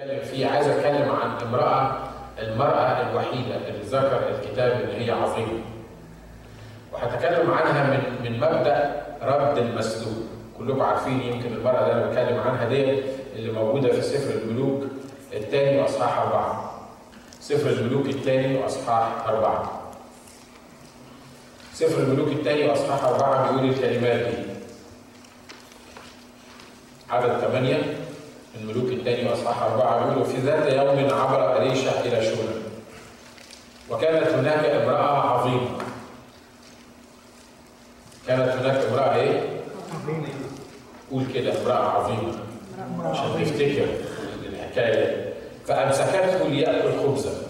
أتكلم فيه عايز أتكلم عن امرأة المرأة الوحيدة اللي ذكر الكتاب إن هي عظيمة. وهتكلم عنها من من مبدأ رد المسلوب. كلكم عارفين يمكن المرأة اللي أنا بتكلم عنها دي اللي موجودة في سفر الملوك الثاني وأصحاح أربعة. سفر الملوك الثاني وأصحاح أربعة. سفر الملوك الثاني وأصحاح أربعة بيقول الكلمات دي. عدد ثمانيه الملوك الثاني وأصحاح أربعة بيقول في ذات يوم عبر اليشع إلى شونم وكانت هناك امرأة عظيمة. كانت هناك امرأة إيه؟ قول كده امرأة عظيمة. عشان نفتكر الحكاية. فأمسكته ليأكل خبزا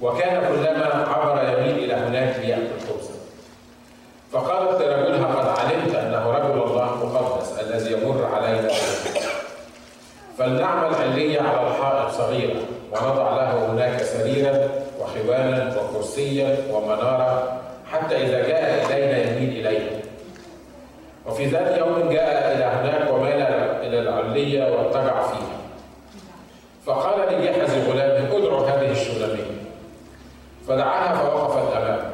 وكان كلما عبر يميل إلى هناك ليأكل خبزا فقالت لرجلها قد علمت انه رجل الله مقدس الذي يمر علينا فلنعمل علية على الحائط صغيرة ونضع له هناك سريرا وخوانا وكرسيا ومنارة حتى إذا جاء إلينا يميل إلينا. وفي ذات يوم جاء إلى هناك ومال إلى العلية واضطجع فيها فقال لجحز غلامه ادعو هذه الشلمية فدعاها فوقفت أمامه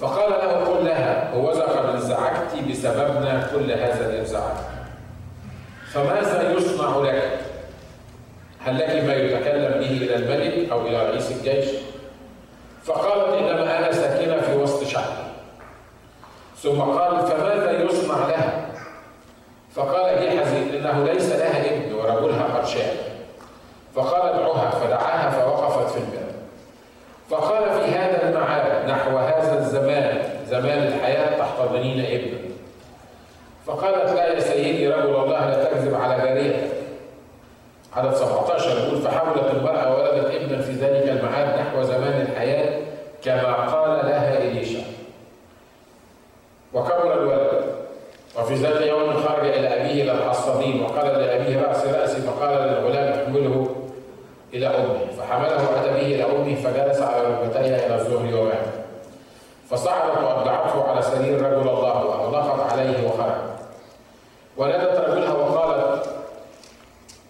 فقال له قل لها هوذا قد انزعجت بسببنا كل هذا الانزعاج. فماذا يصنع لك؟ هل لك ما يتكلم به إلى أو إلى رئيس الجيش؟ فقالت إنما أنا ساكنة في وسط شعبي. ثم قال فماذا يصنع لها؟ فقال جحزي انه ليس لها ابن ورجلها قد شاء. فقال ادعوها فدعاها فوقفت في الباب. فقال في هذا المعاد نحو هذا الزمان زمان الحياة تحتضنين ابنا. فقالت لا يا سيدي رجل الله لا تكذب على جاريتك عدد 17 يقول فحملت المرأة وولدت ابنا في ذلك المعاد نحو زمان الحياة كما قال لها إليشا وكبر الولد وفي ذات يوم خرج إلى أبيه إلى الحصادين وقال لأبيه رأس رأسي فقال للغلام احمله إلى أمه فحمله أتى به إلى أمه فجلس على ركبتيها إلى الظهر ومات فصعدت وأضعته على سرير رجل الله وأغلقت عليه وخرج ونادت رجلها وقالت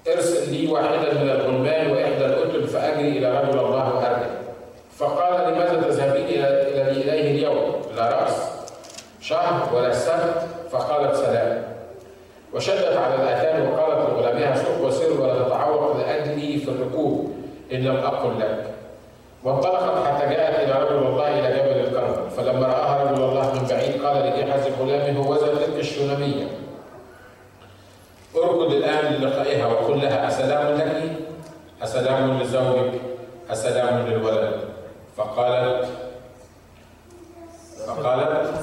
ارسل لي واحدا من الغلمان واحدى الاتم فاجري إلى رجل الله وارجع فقال لماذا تذهبين إلى اليه اليوم لا راس شهر ولا السبت فقالت سلام الاتان وقالت لغلامها سوق وسر ولا تتعوق لاجلي في الركوب إن لم أقل لك وانطلقت حتى جاءت إلى رجل الله إلى جبل الكرم فلما رآها رجل الله من بعيد قال لجحز غلامه هوذا تلك الشونميه اركض الآن للقائها وقل لها أسلام لك؟ أسلام لزوجك؟ أسلام للولد؟ فقالت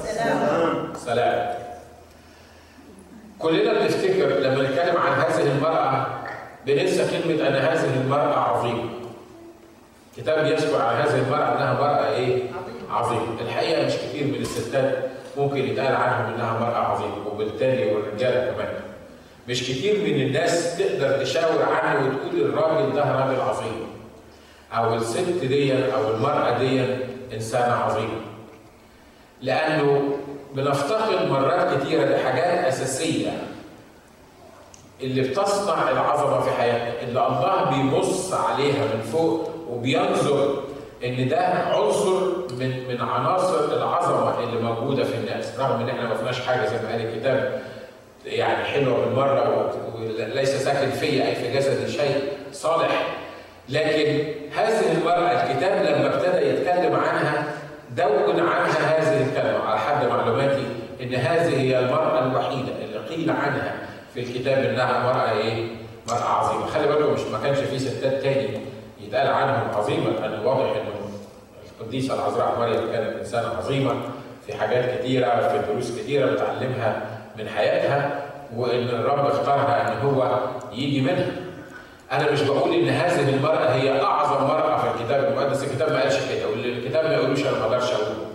سلام سلام كلنا بنفتكر لما نتكلم عن هذه المرأة كلمة أن هذه المرأة عظيمة. الكتاب يذكر عن هذه المرأة أنها مرأة إيه؟ عظيمة. الحقيقة مش كتير من الستات ممكن يتقال عنهم أنها مرأة عظيمة وبالتالي والرجالة كمان. مش كتير من الناس تقدر تشاور عنه وتقول الراجل ده راجل عظيم أو الست دي أو المرأة دي إنسانة عظيمة لأنه بنفتقد مرات كتيرة لحاجات أساسية اللي بتصنع العظمة في حياتنا اللي الله بيبص عليها من فوق وبينظر إن ده عنصر من من عناصر العظمة اللي موجودة في الناس. رغم إن إحنا ما فيناش حاجة زي ما قال الكتاب يعني حلوة بالمرة وليس ساكن فيا أي في جسدي شيء صالح. لكن هذه المرأة الكتاب لما ابتدى يتكلم عنها دون عنها هذه الكلمة. على حد معلوماتي إن هذه هي المرأة الوحيدة اللي قيل عنها في الكتاب انها مراه إيه؟ مراه عظيمة خلي بالكم مش ما كانش في ستات تاني يتقال عنهم عظيمه لأن واضح إنه القديسة العذراء مريم كانت إنسانة عظيمة في حاجات كثيره في دروس كثيره بتعلمها من حياتها وإن الرب اختارها إن هو يجي منها. أنا مش بقول إن هذه المرأة هي أعظم مرأة في الكتاب المقدس، الكتاب ما قالش كده واللي الكتاب ما يقولوش أنا ما أقدرش اقوله.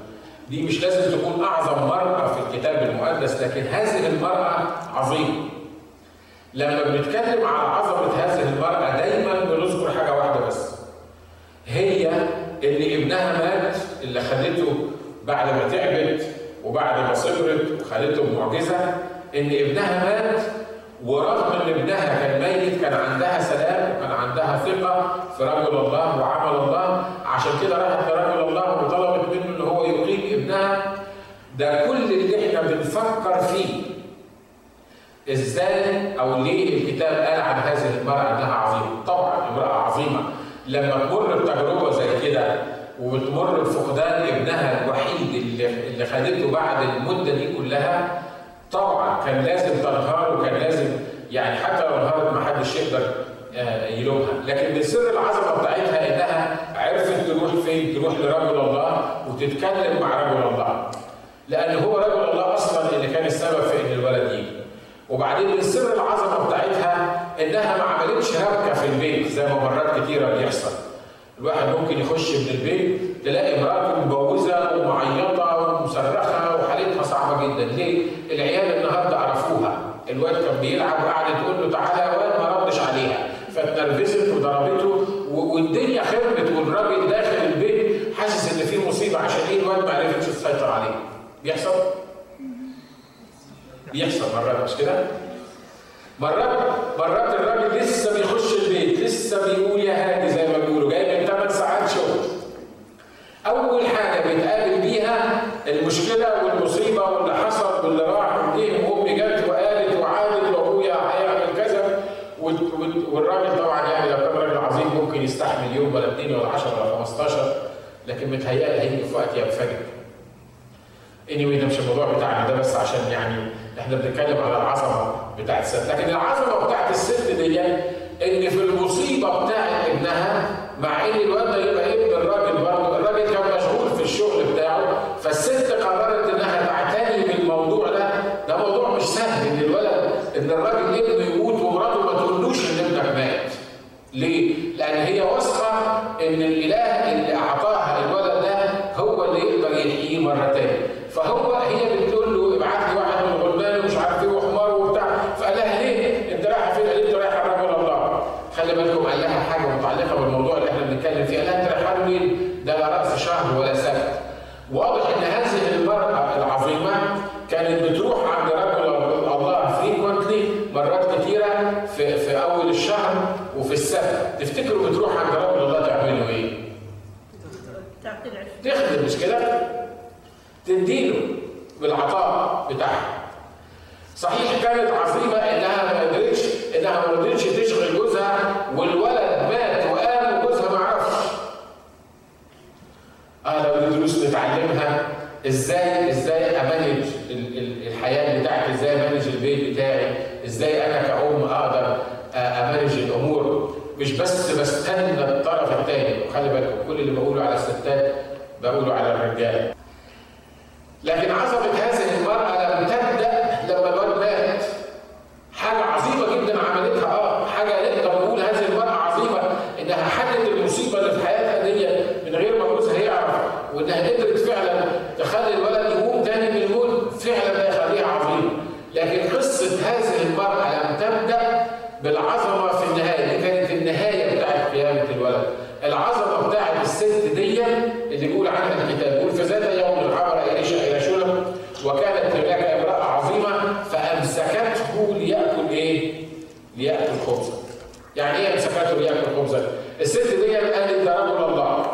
دي مش لازم تكون أعظم مرأة في الكتاب المقدس لكن هذه المرأة عظيمة. لما بنتكلم على عظمة هذه المرأة دايما بنذكر حاجة واحدة بس. هي اللي ابنها مات اللي خدته بعد ما تعبت وبعد ما صبرت وخدته بمعجزه إن ابنها مات ورغم إن ابنها كان ميت كان عندها سلام في رجل الله وعمل الله. عشان كده راحت لرجل الله وطلبت منه إن هو يقيم ابنها. ده كل اللي إحنا بنفكر فيه. إزاي أو ليه الكتاب قال عن هذه المرأة إنها عظيمة؟ طبعا امرأة عظيمة. لما تمر بتجربة زي كده وبتمر بفقدان ابنها الوحيد اللي اللي خدته بعد المدة دي كلها طبعا كان لازم تنهار وكان لازم يعني حتى لو انهارت ما حدش يقدر آه، يلومها. لكن من سر العظمة بتاعتها إنها عرفت تروح فين؟ تروح لرجل الله وتتكلم مع رجل الله. لأن هو رجل الله أصلا اللي كان السبب في إن الولد يجي. وبعدين من سر العظمة بتاعتها إنها ما عملتش ربكه في البيت زي ما مرات كتيرة بيحصل. الواحد ممكن يخش من البيت تلاقي مراته مبوزه ومعيطة ومصرخة وحالتها صعبة جدا. ليه؟ العيال النهارده عرفوها. الواد كان بيلعب وقعدت تقول له تعالى يا واد ما ردش عليها. فاتنرفزت وضربته والدنيا خربت والراجل داخل البيت حاسس إن في مصيبة عشان إيه الواد ما عرفتش تسيطر عليه. بيحصل؟ بيحصل مرات مش كده؟ مرات مرات الراجل لسه بيخش البيت لسه بيقول يا هادي زي ما بيقولوا جاي من 8 ساعات شغل أول حاجة بيتقابل بيها المشكلة والمصيبة واللي حصل واللي راح وجه وامي جت وقالت وعادت وأبويا هيعمل كذا وال- وال- والراجل طبعا يعني لو كان راجل عظيم ممكن يستحمل يوم ولا اثنين ولا 10 ولا 15 لكن متهيألي هيجي في وقت ينفجر. anyway ده مش الموضوع بتاعنا ده بس عشان يعني إحنا بنتكلم على العظمة بتاعت الست. لكن العظمة بتاعت الست دي إن في المصيبة بتاعت ابنها مع إن الواد ده يبقى ابن الراجل برضه الراجل كان مشغول في الشغل بتاعه فالست قررت انها تعتني بالموضوع ده ده موضوع مش سهل ان الولد ان الراجل ابنه يموت ومراته ما تقولوش ان ابنك مات ليه؟ لأن هي واثقة إن الإله اللي أعطاها الولد ده هو اللي يقدر يحييه مرة تانية، فهو هي بتقول له ابعت لي واحد من الغلمان ومش عارف إيه وحمار وبتاع، فقال لها ليه؟ أنت رايحة فين؟ قالت له رايحة لرجل الله. خلي بالكم قال لها حاجة متعلقة بالموضوع اللي إحنا بنتكلم فيه، قال لها أنت رايحة له مين؟ ده لا رأس شهر ولا سبت. واضح إن هذه المرأة العظيمة كانت بتروح عند رجل الله فريكونتلي مرات كتيرة في, في أول الشهر السبت تفتكروا بتروح عند رجل الله تعملوا العشر تخدم مش كده؟ تديله بالعطاء بتاعها. صحيح كانت عظيمة إنها ما قدرتش إنها ما قدرتش تشغل جوزها والولد مات وقام وجوزها ما عرفش. آه لو دي دروس نتعلمها إزاي إزاي a-manage ال- ال- الحياة بتاعتي إزاي a-manage البيت بتاعي إزاي أنا كأم أقدر آه، a-manage الأمور مش بس بستنى الطرف الثاني وخلي بالكم كل اللي بقوله على الستات بقوله على الرجاله لكن عظمه هذه المراه لم تبدا لما الواد مات حاجة عظيمه جدا عملتها آه حاجة نقدر نقول هذه المراه عظيمه انها حلت المصيبه اللي في حياتها دي من غير ما جوزها يعرف وانها قدرت فعلا تخلي الولد يقوم تاني من الموت فعلا ده يخليها عظيمه لكن قصه هذه المراه لم تبدا بالعظمه في النهايه دي كانت النهايه بتاعت قيامه الولد العظمه بتاعت الست دي اللي بيقول عنها الكتاب بيقول في ذات يوم عبر اليشا إلى شلم وكانت هناك امراه عظيمه فامسكته ليأكل إيه؟ ليأكل خبزا. يعني إيه امسكته ليأكل خبزا؟ الست دي قالت ده رجل الله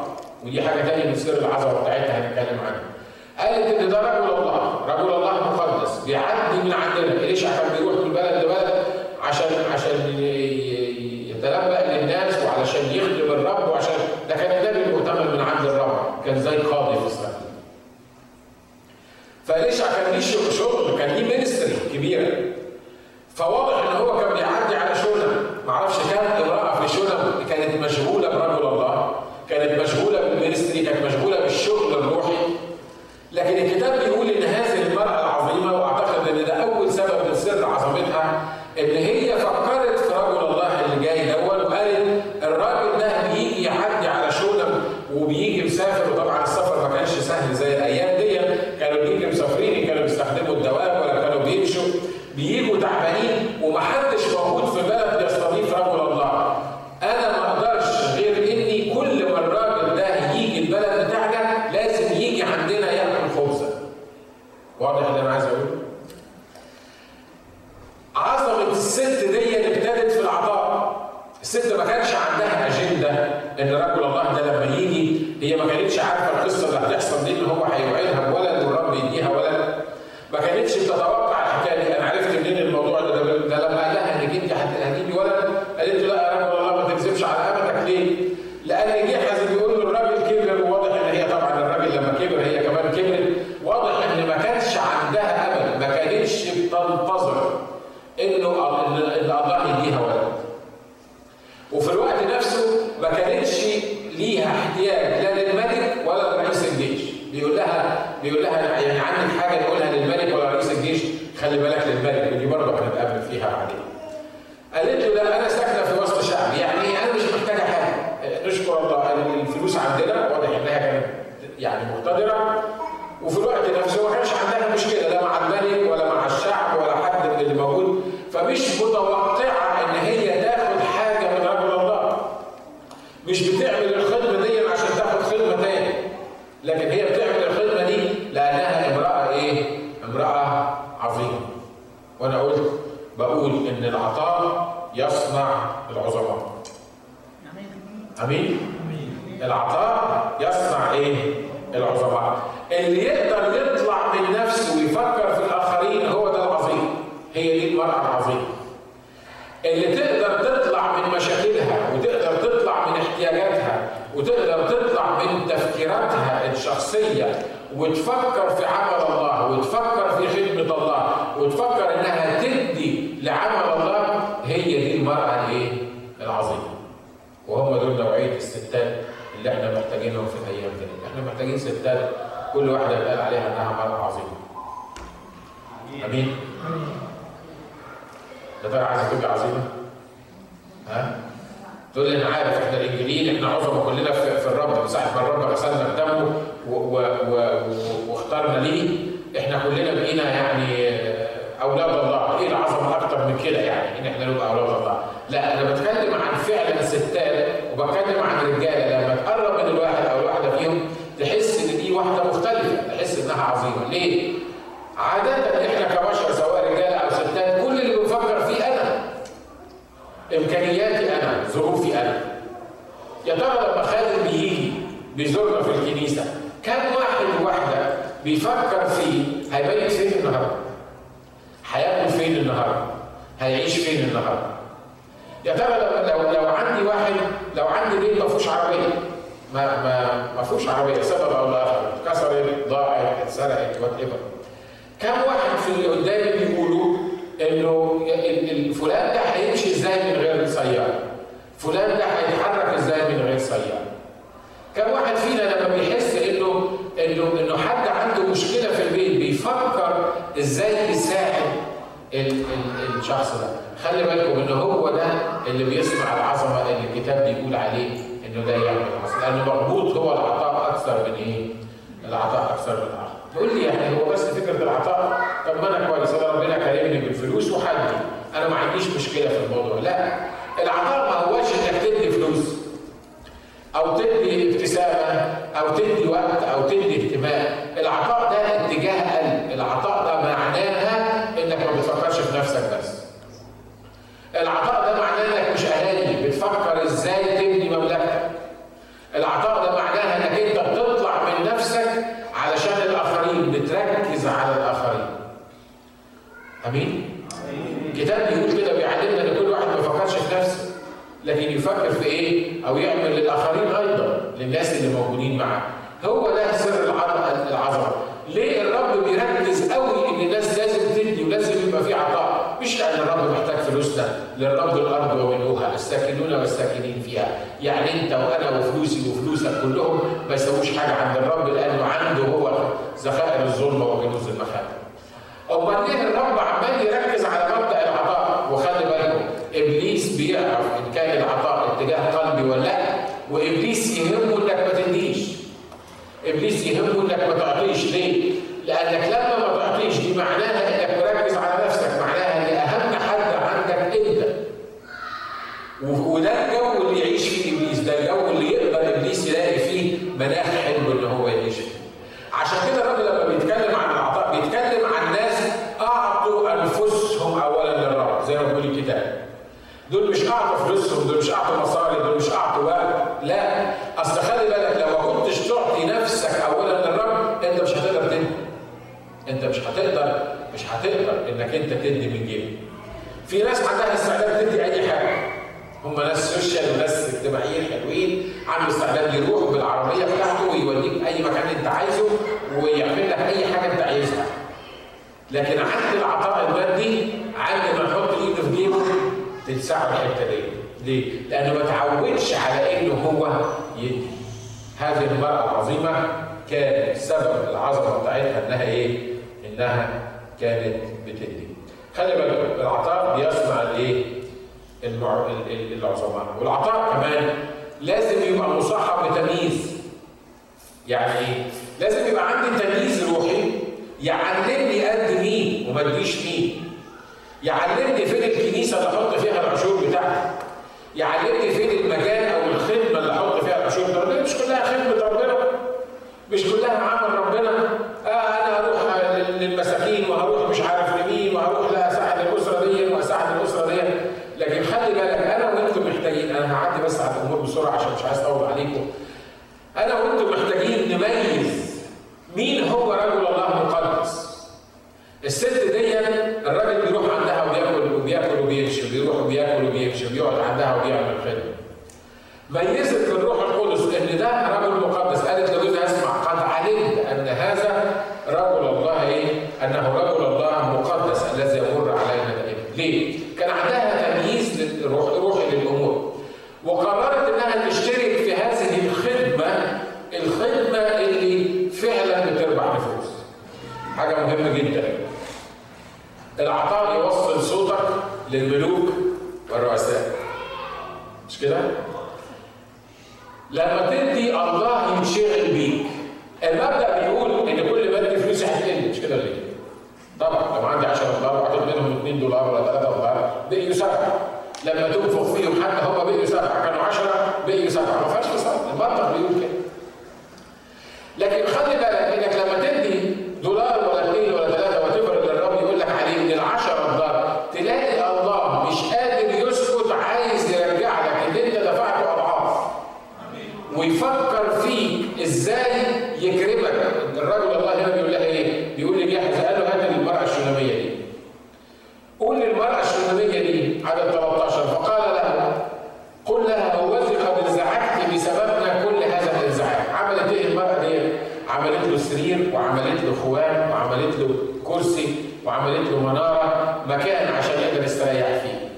ودي حاجة ثانية من سر العظمه بتاعتها هنتكلم عنها. قالت إن ده رجل الله، رجل الله مقدس بيعدي من عندنا، اليشع كان estava يعني مقتدرة وفي الوقت نفسه ما كانش عندها مشكله لا مع الملك ولا مع الشعب ولا حد من اللي موجود فمش متوقعه ان هي تاخد حاجة من رجل الله مش بتعمل الخدمه دي عشان تاخد خدمه تاني لكن هي بتعمل الخدمه دي لانها امراه إيه؟ امراه عظيمه وأنا قلت بقول ان العطاء يصنع العظماء امين العطاء يصنع إيه العظماء اللي يقدر يطلع من نفسه ويفكر في الاخرين هو ده العظيم هي دي المراه العظيمه اللي تقدر تطلع من مشاكلها وتقدر تطلع من احتياجاتها وتقدر تطلع من تفكيراتها الشخصية وتفكر في عمل الله وتفكر في خدمة الله وتفكر إنها تدي لعمل الله هي دي المرأة الإيه؟ العظيمة. وهم دول نوعية الستات اللي إحنا محتاجينهم في الأيام دي، إحنا محتاجين ستات كل واحدة يتقال عليها إنها مرأة عظيمة. آمين؟ يا ترى عايزه تبقى عظيمه؟ ها؟ تقول أنا عارف إحنا الانجيليين إحنا عظمه كلنا في, الرب ساعه ما الرب غسلنا بدمه واختارنا ليه. إحنا كلنا بقينا يعني أولاد الله. إيه العظمة أكتر من كده يعني؟ إن إحنا نبقى أولاد الله. لا أنا بتكلم عن فعلا ستات وبتكلم عن رجاله لما تقرب من الواحد أو الواحدة فيهم تحس إن دي واحدة مختلفة تحس إنها عظيمة. ليه؟ عادة إحنا كبشر سواء رجاله أو ستات كل اللي بنفكر فيه أنا امكانياتي أنا ظروفي أنا يا ترى لما خادم بيجي بيزورنا في الكنيسة كم واحد وواحدة بيفكر فيه هيبات فين النهارده؟ هياكل فين النهارده؟ هيعيش فين النهارده؟ يا ترى لو لو, عندي واحد لو عندي بيت ما فيهوش عربية. ما ما ما فيهوش عربية سبب أو لاخر اتكسرت ضاعت اتسرقت whatever كم واحد في اللي قدامي بيقولوا إنه فلان ده هيمشي إزاي من غير سياره فلان ده هيتحرك إزاي من غير سياره كم واحد فينا لما بيحس انه انه إنه حد عنده مشكلة في البيت بيفكر إزاي يساعد ال ال الشخص ده. خلي بالكم ان هو ده اللي بيصنع العظمة اللي الكتاب بيقول عليه إنه ده يعمل العظمه لأنه مربوط هو العطاء أكثر من إيه؟ العطاء أكثر من العطاء تقول لي يعني هو بس فكرة العطاء طب ما أنا كويس انا ربنا كرمني بالفلوس وحدي أنا ما عنديش مشكلة في الموضوع. لا العطاء ما هوش إنك أو تدي ابتسامة أو تدي وقت أو تدي اهتمام. العطاء ده اتجاه قلب العطاء ده معناها إنك ما بتفكرش في نفسك بس العطاء ده معناه انك مش اناني بتفكر إزاي تبني مملكتك العطاء ده معناها انك انت بتطلع من نفسك علشان الاخرين بتركز على الاخرين امين الكتاب بيقول كده بيعلمنا ان كل واحد ما يفكرش في نفسه لكن يفكر في إيه أو يعمل للاخرين أيضا للناس اللي موجودين معاه هو ده سر العظمه العظمه ليه الرب بيركز قوي ان الناس لازم تدي ولازم يبقى في عطاء مش لأن الرب محتاج فلوسنا للرب الأرض وملؤها الساكنون والساكنين فيها. يعني أنت وأنا وفلوسي وفلوسك كلهم ما يسووش حاجة عند الرب لأنه عنده هو ذخائر الظلمة وكنوز المخابئ أمال ليه الرب عمال يركز على مبدأ العطاء؟ وخلي بالكم إبليس بيعرف ان كان العطاء اتجاه قلبي ولا لأ؟ وإبليس يهمه إنك ما تديش إبليس يهمه إنك ما تعطيش. ليه؟ لأنك لما ما تعطيش دي معناها انك مركز على نفسك معناها ان اهم حد عندك انت و- وده الجو اللي يعيش فيه إبليس ده الجو اللي يقدر إبليس يلاقي فيه مناخ حلو إن هو يعيش فيه. عشان كده الراجل لما بيتكلم عن العطاء بيتكلم عن ناس أعطوا أنفسهم اولا للرب زي ما بيقول الكتاب دول مش أعطوا فلوسهم دول مش أعطوا مصاري دول مش أعطوا وقت لا. أصل خلي بالك لو ما كنتش تعطي نفسك اولا للرب أنت مش هتقدر تدي أنت مش هتقدر مش هتقدر إنك أنت تدي من جيبك. في ناس عندها استعداد تدي أي حاجة. هم ناس سوشيال وناس اجتماعيين حلوين عنده استعداد يروح بالعربية بتاعته ويوديك أي مكان أنت عايزه ويعمل لك أي حاجة أنت عايزها لكن عند العطاء المادي عند ما يحط إيده في جيبه تلسعه الحتة دي ليه؟ لأنه ما تعودش على إنه هو يدي هذه المرأة العظيمة كان سبب العظمة بتاعتها إنها إيه؟ إنها كانت بتدي خلي بالك العطاء بيصنع الايه؟ العظماء. والعطاء كمان لازم يبقى مصاحب بتمييز. يعني إيه؟ لازم يبقى عندي تمييز روحي. يعلمني قد مين وما اديش مين. يعلمني فين الكنيسة اللي أحط فيها العشور بتاعتي يعلمني فين المجال أو الخدمة اللي أحط فيها العشور. بتاعتي مش كلها خدمة ربنا. مش كلها عمل ربنا. آه أنا هروح للمساكين وهروح مش عارف لمين وهروح لا اساعد الاسره دي واساعد الاسره دي لكن خلي بالك أنا وأنتم محتاجين أنا هعدي بس على الأمور بسرعة عشان مش عايز أطول عليكم. أنا وأنتم محتاجين نميز مين هو رجل الله المقدس. الست دي الراجل بيروح عندها وبياكل وبياكل وبيمشي بيروح وبياكل وبيمشي وبيقعد عندها وبيعمل خدمة. ميزت بالروح القدس ان ده رجل مقدس قالت لجوزها اسمع قد علمت ان هذا رجل الله إيه؟ انه رجل الله مقدس الذي يمر علينا دائما. ليه؟ كان عندها تمييز للروح روحي للامور. وقررت انها تشترك في هذه الخدمه الخدمه اللي فعلا بتربح نفوس. حاجة مهمه جدا. يوصل صوتك للملوك والرؤساء. مش كده؟ لما تدي الله ينشغل بيك المبدأ بيقول إن كل ما ادي فلوسي هتقل مش كده ليه؟ طبعا لو عندي 10 دولار واعطيت منهم 2 دولار ولا 3 دولار بقيوا سبعة لما تنفخ فيهم حتى هم بقيوا سبعة كانوا 10 بقيوا سبعة ما فيهاش فصل المنطق بيقول كده لكن خلي بالك انك لما تدي دولار ولا 2 ولا 3 وتفر اللي الرب يقول لك عليه من ال 10 دولار تلاقي الله مش قادر يسكت عايز يرجع لك اللي انت دفعته اضعاف ويفكر فيك إزاي يكرمك الرجل الله هنا بيقول لها إيه؟ بيقول لجاحظ قال له هات المراه الشوناميه دي. قول للمراه الشوناميه دي عدد 13 فقال لها قل لها هوذي قد انزعجت بسببنا كل هذا الانزعاج. عملت إيه المراه دي؟ عملت له سرير وعملت له خوان وعملت له كرسي وعملت له مناره مكان عشان يقدر يستريح فيه.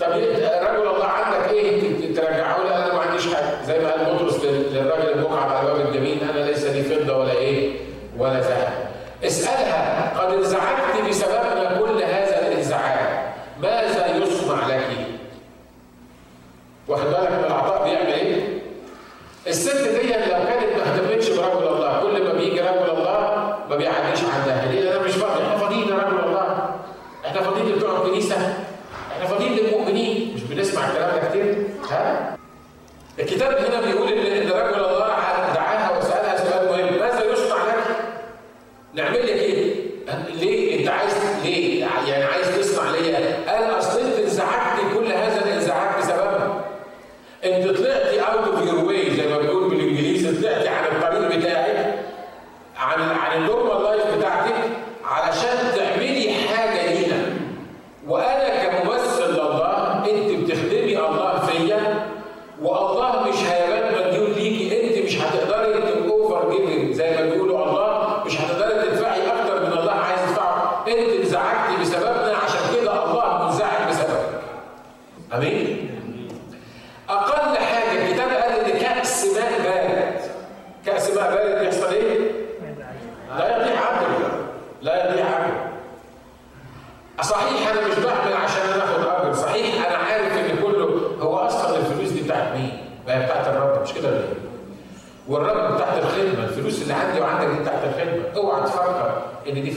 طب رجل الله عندك إيه ترجعه له أنا ما عنديش حاجة زي ما قال بطرس للراجل المقعد على باب الجميل أنا ليس لي فضه ولا إيه ولا ذهب اسالها قد انزعجت بسببنا كل هذا الانزعاج ماذا يصنع لك واخد بالك من العطاء بيعمل إيه الست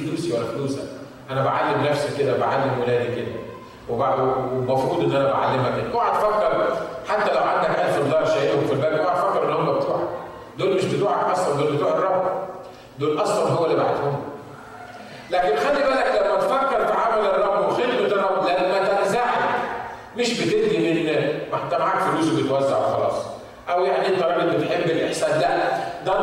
فلوسي ولا فلوسك. أنا بعلم نفسي كده بعلم ولادي كده. ومفروض إن أنا بعلمها كده. اوعى تفكر حتى لو عندك 1000 دولار شايلهم في البنك اوعى تفكر إن هم بتوعك. دول مش بتوعك أصلا دول بتوع الرب. دول أصلا هو اللي بعتهم. لكن خلي بالك لما تفكر في عمل الرب وخدمة الرب لما تنزعج. مش بتدي من ما أنت معاك فلوس وبتوزع وخلاص. أو يعني أنت راجل بتحب الاحسان لا ده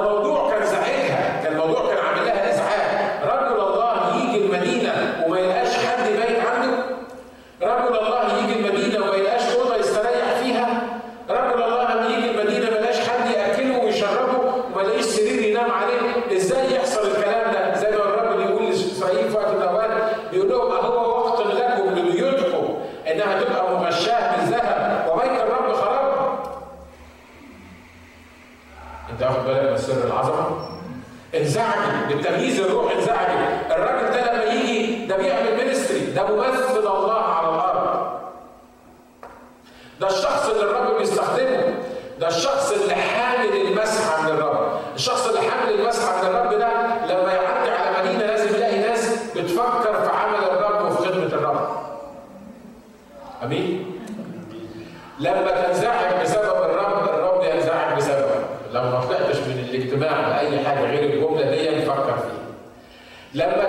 لما تنزعج بسبب الرب الرب ينزعج بسببك لو ما طلعتش من الاجتماع بأي حاجة غير الجملة دي فكر فيها. لما